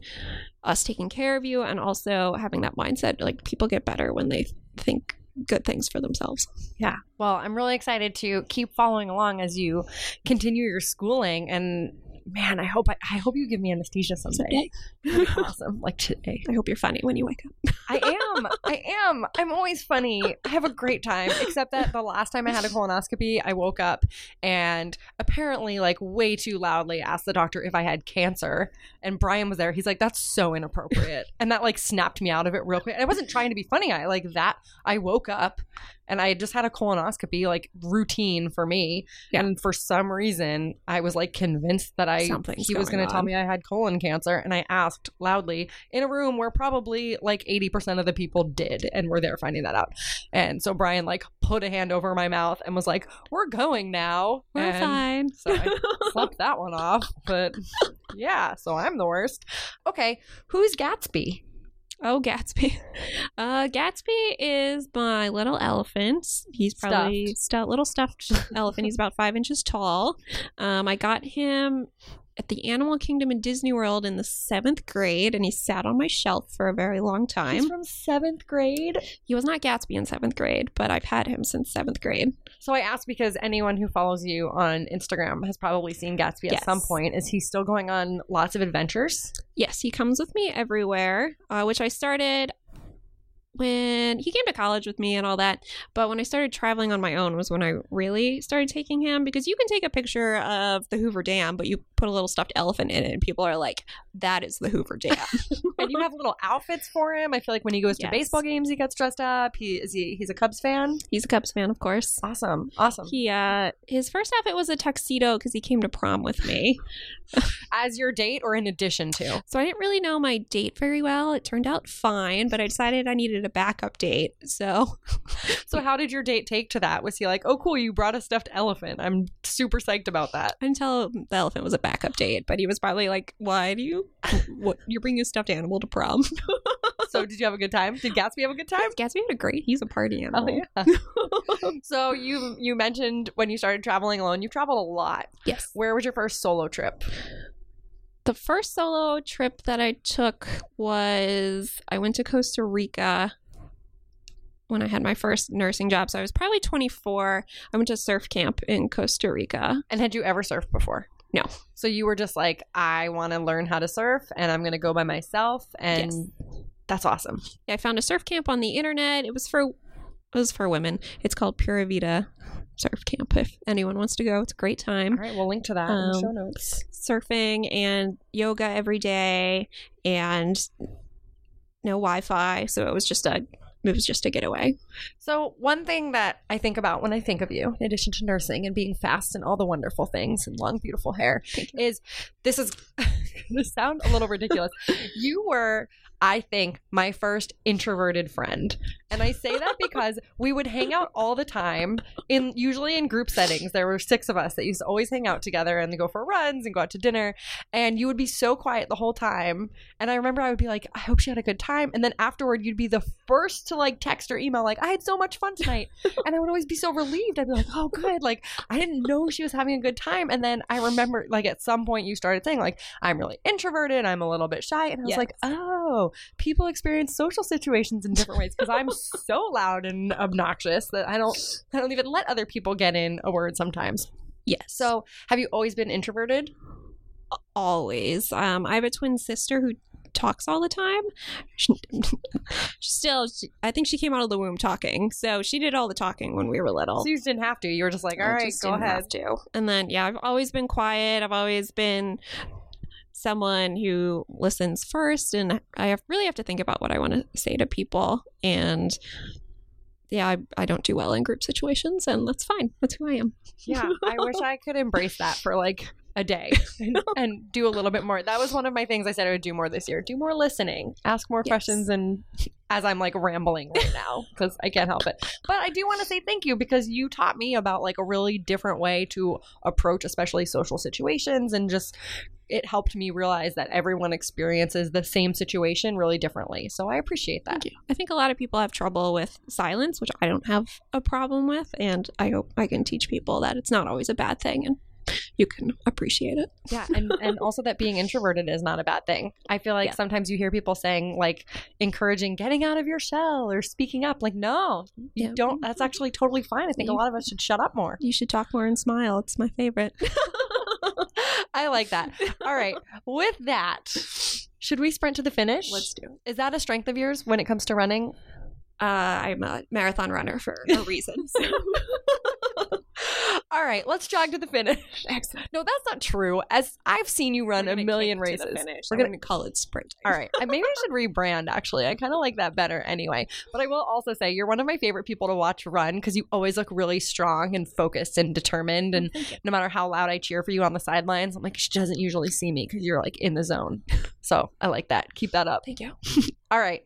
us taking care of you and also having that mindset like people get better when they think good things for themselves. Yeah. Well, I'm really excited to keep following along as you continue your schooling and man, I hope I, I hope you give me anesthesia someday. That'd awesome. Like today. I hope you're funny when you wake up. I am. I am. I'm always funny. I have a great time, except that the last time I had a colonoscopy, I woke up and apparently, like, way too loudly asked the doctor if I had cancer. And Brian was there. He's like, that's so inappropriate. And that, like, snapped me out of it real quick. And I wasn't trying to be funny. I, like, that, I woke up and I just had a colonoscopy, like, routine for me. Yeah. And for some reason, I was, like, convinced that I, Something's he was going to tell me I had colon cancer. And I asked loudly in a room where probably like 80% of the people did and were there finding that out. And so Brian like put a hand over my mouth and was like, "We're going now." We're And fine. So I slept that one off, but yeah, so I'm the worst. Okay, who's Gatsby? Oh, Gatsby. Uh, Gatsby is my little elephant. He's probably stu- little stuffed elephant. He's about five inches tall. Um, I got him at the Animal Kingdom in Disney World in the seventh grade, and he sat on my shelf for a very long He's time. from 7th grade. He was not Gatsby in seventh grade, but I've had him since seventh grade. So I asked because anyone who follows you on Instagram has probably seen Gatsby at some point. Is he still going on lots of adventures? Yes, he comes with me everywhere, uh, which I started when he came to college with me and all that. But when I started traveling on my own was when I really started taking him because you can take a picture of the Hoover Dam, but you put a little stuffed elephant in it, and people are like, "That is the Hoover Dam." and you have little outfits for him. I feel like when he goes to Yes. baseball games, he gets dressed up. He is he he's a Cubs fan. He's a Cubs fan, of course. Awesome, awesome. He uh, his first outfit was a tuxedo because he came to prom with me. As your date or in addition to? So I didn't really know my date very well. It turned out fine, but I decided I needed needed a backup date. So, So how did your date take to that? Was he like, "Oh, cool, you brought a stuffed elephant. I'm super psyched about that." I didn't tell him the elephant was a backup date, but he was probably like, "Why do you? What? You're bringing a stuffed animal to prom?" So did you have a good time? Did Gatsby have a good time? Gatsby had a great. He's a party Oh animal. yeah. so you you mentioned when you started traveling alone, you've traveled a lot. Yes. Where was your first solo trip? The first solo trip that I took was I went to Costa Rica when I had my first nursing job. So I was probably 24. I went to surf camp in Costa Rica. And had you ever surfed before? No. So you were just like, I want to learn how to surf, and I'm going to go by myself, and Yes. that's awesome. Yeah, I found a surf camp on the internet. It was for it was for women. It's called Pura Vida Surf Camp. If anyone wants to go, it's a great time. All right, we'll link to that in the Um, show notes. Surfing and yoga every day, and no Wi-Fi. So it was just a it was just a getaway. So one thing that I think about when I think of you, in addition to nursing and being fast and all the wonderful things and long, beautiful hair, is this is going to sound a little ridiculous. You were, I think, my first introverted friend, and I say that because we would hang out all the time. In usually in group settings, there were six of us that used to always hang out together and go for runs and go out to dinner. And you would be so quiet the whole time. And I remember I would be like, I hope she had a good time. And then afterward, you'd be the first to like text or email, like, I had so much fun tonight. and I would always be so relieved. I'd be like, oh, good. Like, I didn't know she was having a good time. And then I remember, like, at some point you started saying, like, I'm really introverted. I'm a little bit shy. And I was Yes. like, oh, people experience social situations in different ways because I'm so loud and obnoxious that I don't, I don't even let other people get in a word sometimes. Yes. So So, have you always been introverted? always. Um, I have a twin sister who talks all the time. She, still, she, I think she came out of the womb talking, so she did all the talking when we were little. So you didn't have to. You were just like, all I right, just go ahead. have to. And then, yeah, I've always been quiet. I've always been someone who listens first, and I have, really have to think about what I want to say to people. And yeah, I, I don't do well in group situations, and that's fine. That's who I am. Yeah, I wish I could embrace that for like a day and, and do a little bit more. That was one of my things I said I would do more this year. Do more listening, ask more Yes. questions, and as I'm like rambling right now because I can't help it. But I do want to say thank you because you taught me about like a really different way to approach, especially social situations, and just it helped me realize that everyone experiences the same situation really differently. So I appreciate that. I think a lot of people have trouble with silence, which I don't have a problem with, and I hope I can teach people that it's not always a bad thing and you can appreciate it. Yeah, and and also that being introverted is not a bad thing. I feel like Yeah. sometimes you hear people saying like encouraging getting out of your shell or speaking up. Like, no, you don't. That's actually totally fine. I think a lot of us should shut up more. You should talk more and smile. It's my favorite. I like that. All right, with that, should we sprint to the finish? Let's do it. Is that a strength of yours when it comes to running? Uh, I'm a marathon runner for a reason. so- All right, let's jog to the finish. Excellent. No, that's not true. As I've seen you run a million races. We're going gonna- call it sprint. All right. I- Maybe I should rebrand actually. I kind of like that better anyway. But I will also say you're one of my favorite people to watch run because you always look really strong and focused and determined. And no matter how loud I cheer for you on the sidelines, I'm like, she doesn't usually see me because you're like in the zone. So I like that. Keep that up. Thank you. All right.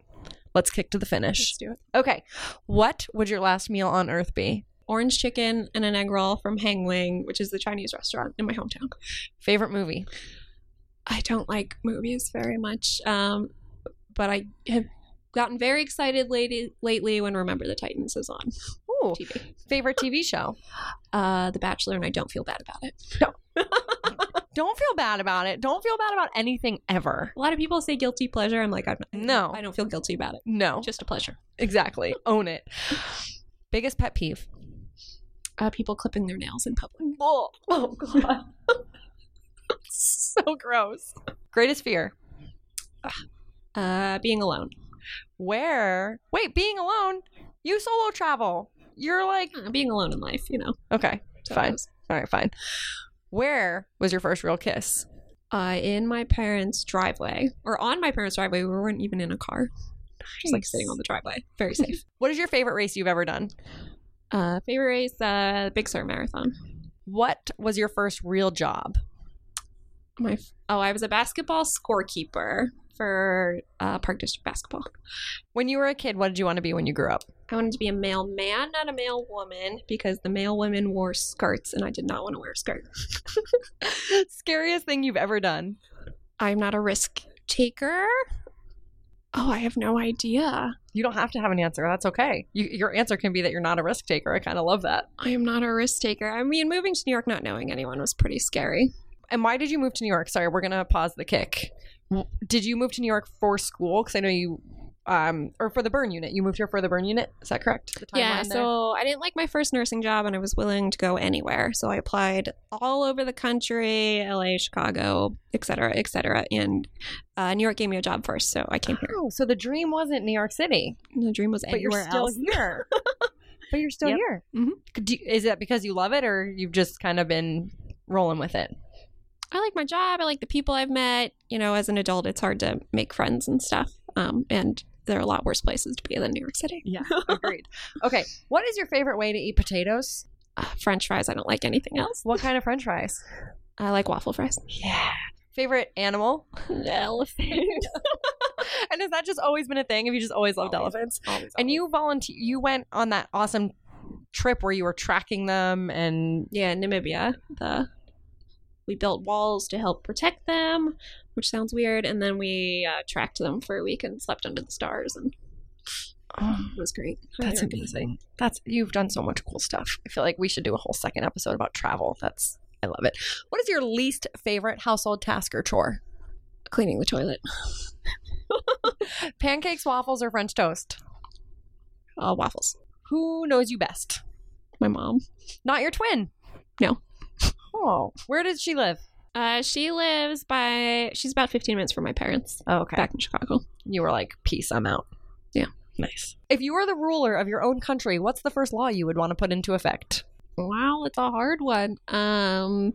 Let's kick to the finish. Let's do it. Okay. What would your last meal on earth be? Orange chicken and an egg roll from Hang Wing, which is the Chinese restaurant in my hometown. Favorite movie? I don't like movies very much, um, but I have gotten very excited lately, lately when Remember the Titans is on Ooh. TV. Favorite TV show? Uh, the Bachelor, and I don't feel bad about it. No. Don't feel bad about it. Don't feel bad about anything ever. A lot of people say guilty pleasure. I'm like, I'm, No. I don't feel guilty about it. No. Just a pleasure. Exactly. Own it. Biggest pet peeve? Uh, people clipping their nails in public. Oh, oh god. so gross. Greatest fear. Uh, being alone. Where? Wait, being alone? You solo travel. You're like Uh, being alone in life, you know. okay, So fine. was, All right, fine. Where was your first real kiss? Uh, in my parents' driveway, or on my parents' driveway. We weren't even in a car. Just like sitting on the driveway. Very safe. What is your favorite race you've ever done? Uh, favorite race, uh, Big Sur Marathon. What was your first real job? My f- oh, I was a basketball scorekeeper for uh, Park District basketball. When you were a kid, what did you want to be when you grew up? I wanted to be a mail man, not a mail woman, because the mail women wore skirts and I did not want to wear a skirt. Scariest thing you've ever done? I'm not a risk taker. Oh, I have no idea. You don't have to have an answer. That's okay. You, your answer can be that you're not a risk taker. I kind of love that. I am not a risk taker. I mean, moving to New York not knowing anyone was pretty scary. And why did you move to New York? Sorry, we're gonna pause the kick. Did you move to New York for school? Because I know you, um, or for the burn unit. You moved here for the burn unit. Is that correct? Yeah, so I didn't like my first nursing job and I was willing to go anywhere. So I applied all over the country, LA, Chicago, et cetera, et cetera. And uh, New York gave me a job first, so I came here. Oh, so the dream wasn't New York City, The dream was anywhere but you're still else. here. but you're still Yep. here. Mhm. Could you- is that because you love it, or you've just kind of been rolling with it? I like my job. I like the people I've met. You know, as an adult, it's hard to make friends and stuff. Um, and there are a lot worse places to be than New York City. Yeah, agreed. okay, what is your favorite way to eat potatoes? Uh, French fries. I don't like anything else. What kind of French fries? I like waffle fries. Yeah. Favorite animal? Elephant. and has that just always been a thing? Have you just always loved Always. elephants? Always, And always. you volunteer. You went on that awesome trip where you were tracking them, and yeah, Namibia. The we built walls to help protect them, which sounds weird, and then we uh, tracked them for a week and slept under the stars, and it was great. That's amazing. That's you've done so much cool stuff. I feel like we should do a whole second episode about travel. That's I love it. What is your least favorite household task or chore? Cleaning the toilet. Pancakes, waffles, or French toast? Uh, waffles. Who knows you best? My mom. Not your twin. No. Oh, where does she live? Uh, she lives by. She's about 15 minutes from my parents Oh, okay. back in Chicago. You were like, peace, I'm out. Yeah. Nice. If you were the ruler of your own country, what's the first law you would want to put into effect? Wow, it's a hard one. Um,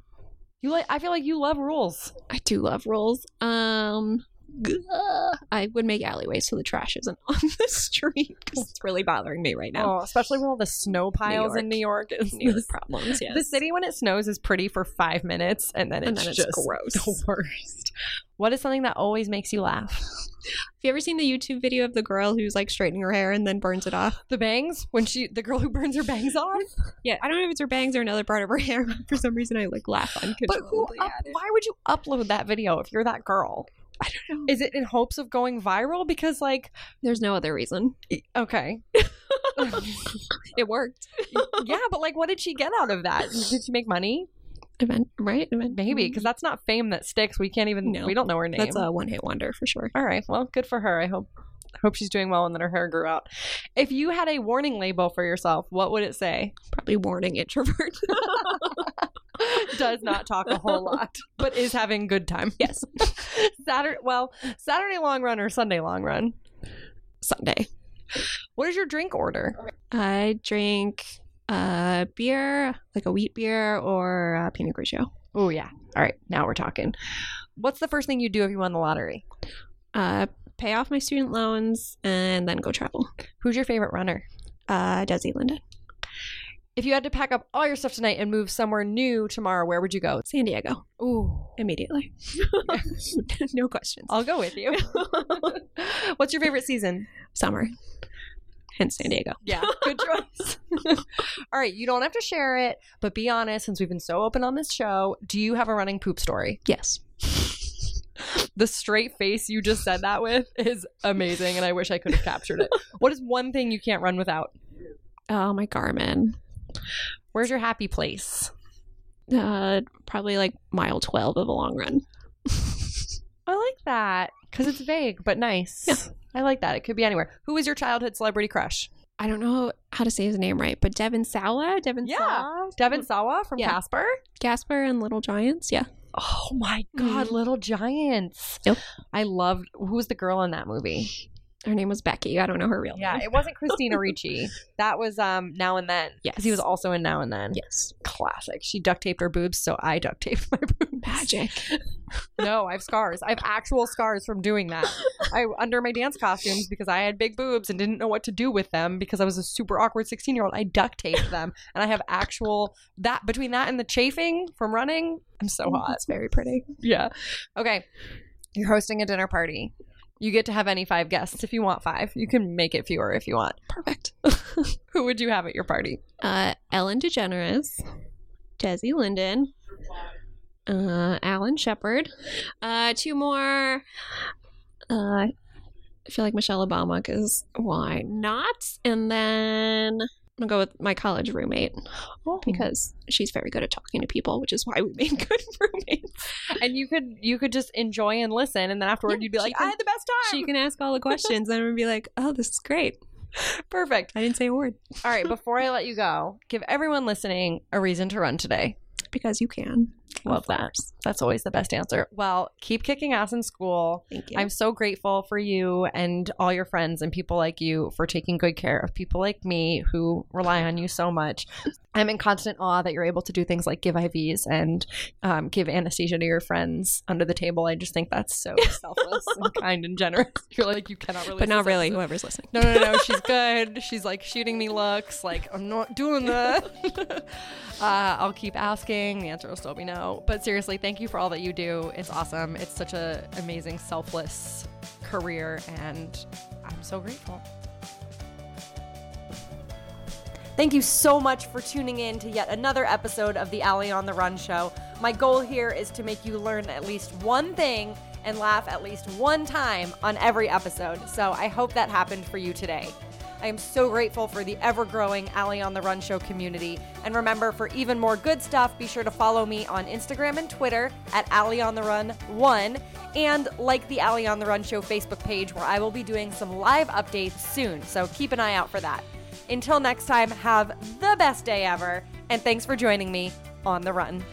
You like I feel like you love rules. I do love rules. Um, I would make alleyways so the trash isn't on the street because it's really bothering me right now. Oh, especially with all the snow piles in New York. It's New York problems, yes. The city when it snows is pretty for five minutes and then it's, And then it's just gross. the worst. What is something that always makes you laugh? Have you ever seen the YouTube video of the girl who's like straightening her hair and then burns it off? The bangs? When she the girl who burns her bangs off? Yeah, I don't know if it's her bangs or another part of her hair. but For some reason, I like laugh But who uncontrollably up, why would you upload that video if you're that girl? I don't know. Is it in hopes of going viral? Because like There's no other reason. okay. It worked. yeah, but like what did she get out of that? Did she make money? Event, right? Event, Maybe, because that's not fame that sticks. We can't even No. we don't know her name. that's a one hit wonder for sure. All right. Well, good for her. I hope hope she's doing well and that her hair grew out. If you had a warning label for yourself, what would it say? Probably warning introvert. Does not talk a whole lot, but is having good time. yes. Saturday well, Saturday long run or Sunday long run. Sunday. What is your drink order? I drink uh, beer, like a wheat beer or a Pinot Grigio. Oh yeah. All right, now we're talking. What's the first thing you do if you won the lottery? Uh, pay off my student loans and then go travel. Who's your favorite runner? Uh, Desi Linden. If you had to pack up all your stuff tonight and move somewhere new tomorrow, where would you go? San Diego. Ooh, Immediately. no questions. I'll go with you. What's your favorite season? Summer. Hence San Diego. Yeah, good choice. All right, you don't have to share it, but be honest since we've been so open on this show. Do you have a running poop story? Yes. The straight face you just said that with is amazing, and I wish I could have captured it. What is one thing you can't run without? Oh, my Garmin. Where's your happy place? Uh, probably like mile 12 of a long run. I like that because it's vague but nice. Yeah. I like that. It could be anywhere. Who is your childhood celebrity crush? I don't know how to say his name right, but Devon Sawa? Devon Yeah. Sawa? Devon Sawa from Yeah. Casper. Gasper and Little Giants? Yeah. Oh my God, Mhm. Little Giants. Yep. I loved. Who was the girl in that movie? Her name was Becky. I don't know her real Yeah, name. it wasn't Christina Ricci. That was um Now and Then. because he was also in Now and Then. Yes. Classic. She duct taped her boobs, so I duct taped my boobs. Magic. No, I have scars. I have actual scars from doing that. I under my dance costumes because I had big boobs and didn't know what to do with them because I was a super awkward 16 year old. I duct taped them, and I have actual that between that and the chafing from running. I'm so hot. It's very pretty. Yeah. Okay. You're hosting a dinner party. You get to have any five guests if you want five. You can make it fewer if you want. Perfect. Who would you have at your party? Uh, Ellen DeGeneres, Desi Linden, uh, Alan Shepard, uh, two more. Uh, I feel like Michelle Obama because why not? And then I'm gonna go with my college roommate oh. because she's very good at talking to people, which is why we made good roommates. and you could you could just enjoy and listen, and then afterward Yeah, you'd be like, can- I had the best time. She can ask all the questions, and I'm be like, "Oh, this is great." Perfect. I didn't say a word All right, before I let you go, give everyone listening a reason to run today. because you can. Love that. That's always the best answer. Well, keep kicking ass in school. Thank you. I'm so grateful for you and all your friends and people like you for taking good care of people like me who rely on you so much. I'm in constant awe that you're able to do things like give IVs and um, give anesthesia to your friends under the table. I just think that's so selfless and kind and generous. You're like, you cannot really, but not really. Whoever's listening. No, no, no, no. She's good. She's like shooting me looks. Like I'm not doing that. uh, I'll keep asking. The answer will still be no. But seriously, thank you for all that you do. It's awesome. It's such an amazing, selfless career, and I'm so grateful. Thank you so much for tuning in to yet another episode of the Allie on the Run show. My goal here is to make you learn at least one thing and laugh at least one time on every episode. So I hope that happened for you today. I am so grateful for the ever growing Allie on the Run show community. And remember, for even more good stuff, be sure to follow me on Instagram and Twitter at Allie on the Run 1 and like the Allie on the Run show Facebook page where I will be doing some live updates soon. So keep an eye out for that. Until next time, have the best day ever, and thanks for joining me on the run.